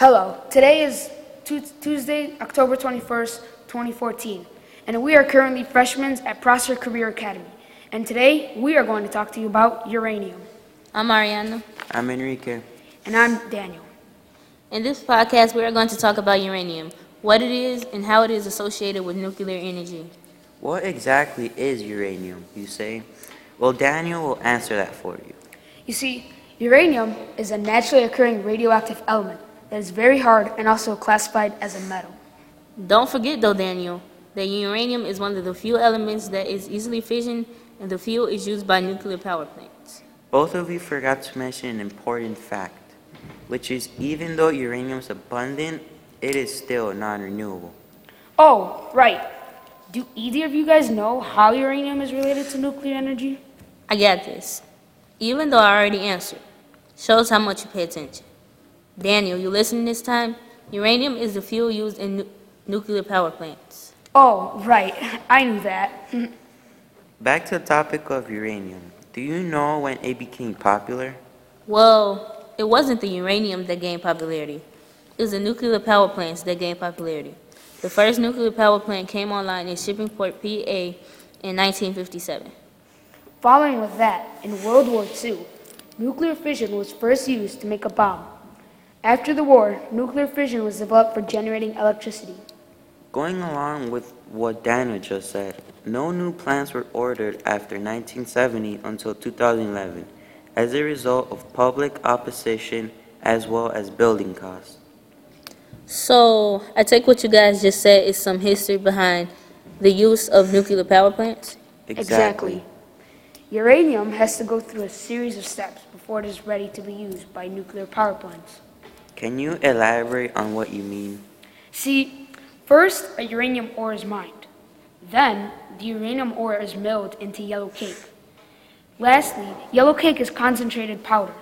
Hello, today is Tuesday, October 21st, 2014, and we are currently freshmen at Prosser Career Academy. And today we are going to talk to you about uranium. I'm Ariana. I'm Enrique. And I'm Daniel. In this podcast, we are going to talk about uranium, what it is, and how it is associated with nuclear energy. What exactly is uranium, you say? Well, Daniel will answer that for you. You see, uranium is a naturally occurring radioactive element that is very hard and also classified as a metal. Don't forget, though, Daniel, that uranium is one of the few elements that is easily fissioned, and the fuel is used by nuclear power plants. Both of you forgot to mention an important fact, which is even though uranium is abundant, it is still non renewable. Oh, right. Do either of you guys know how uranium is related to nuclear energy? I got this. Even though I already answered, shows how much you pay attention. Daniel, you listening this time? Uranium is the fuel used in nu- nuclear power plants. Oh, right. I knew that. Back to the topic of uranium. Do you know when it became popular? Well, it wasn't the uranium that gained popularity. It was the nuclear power plants that gained popularity. The first nuclear power plant came online in Shippingport, PA in 1957. Following with that, in World War II, nuclear fission was first used to make a bomb. After the war, nuclear fission was developed for generating electricity. Going along with what Daniel just said, no new plants were ordered after 1970 until 2011 as a result of public opposition as well as building costs. So, I take what you guys just said is some history behind the use of nuclear power plants. Exactly. Uranium has to go through a series of steps before it is ready to be used by nuclear power plants. Can you elaborate on what you mean? See, first a uranium ore is mined. Then the uranium ore is milled into yellow cake. Lastly, yellow cake is concentrated powder.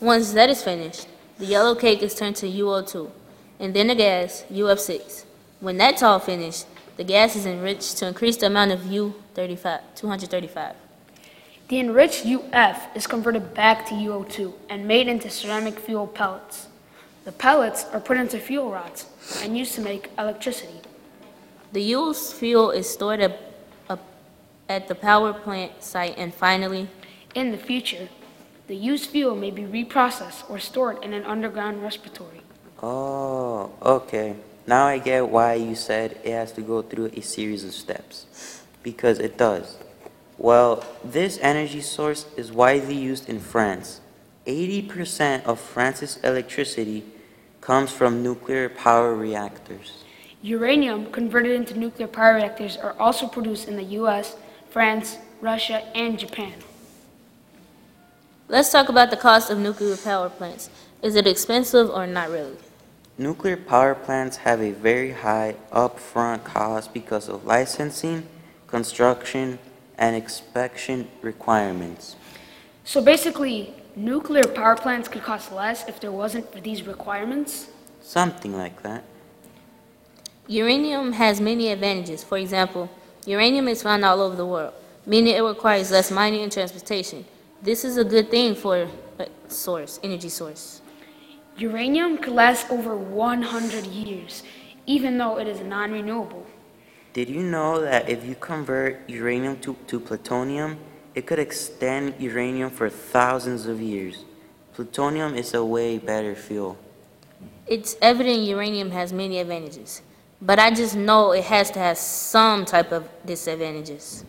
Once that is finished, the yellow cake is turned to UO2, and then the gas, UF6. When that's all finished, the gas is enriched to increase the amount of U35, 235. The enriched UF is converted back to UO2 and made into ceramic fuel pellets. The pellets are put into fuel rods and used to make electricity. The used fuel is stored at, up at the power plant site, and finally, In the future, the used fuel may be reprocessed or stored in an underground respiratory. Oh, okay. Now I get why you said it has to go through a series of steps. Because it does. Well, this energy source is widely used in France. 80% of France's electricity comes from nuclear power reactors. Uranium converted into nuclear power reactors are also produced in the US, France, Russia, and Japan. let's talk about the cost of nuclear power plants. Is it expensive or not really? Nuclear power plants have a very high upfront cost because of licensing, construction, and inspection requirements. So basically, nuclear power plants could cost less if there wasn't for these requirements. Something like that. Uranium has many advantages. For example, uranium is found all over the world, meaning it requires less mining and transportation. This is a good thing for a source, energy source. Uranium could last over 100 years, even though it is non-renewable. Did you know that if you convert uranium to, to plutonium, it could extend uranium for thousands of years? Plutonium is a way better fuel. It's evident uranium has many advantages, but I just know it has to have some type of disadvantages.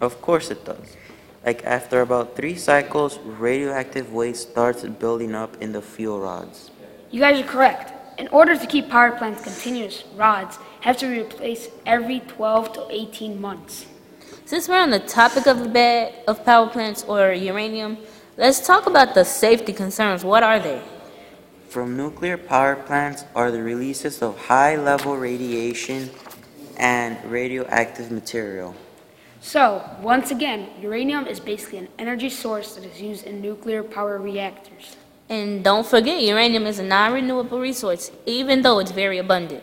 Of course it does. Like after about three cycles, radioactive waste starts building up in the fuel rods. You guys are correct. In order to keep power plants continuous, rods have to be replaced every 12 to 18 months. Since we're on the topic of the bed of power plants or uranium, let's talk about the safety concerns. What are they? From nuclear power plants are the releases of high level radiation and radioactive material. So, once again, uranium is basically an energy source that is used in nuclear power reactors. And don't forget, uranium is a non renewable resource, even though it's very abundant.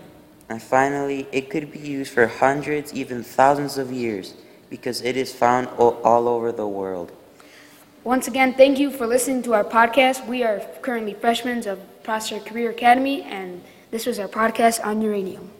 And finally, it could be used for hundreds, even thousands of years because it is found all, all over the world. Once again, thank you for listening to our podcast. We are currently freshmen of Prosser Career Academy, and this was our podcast on uranium.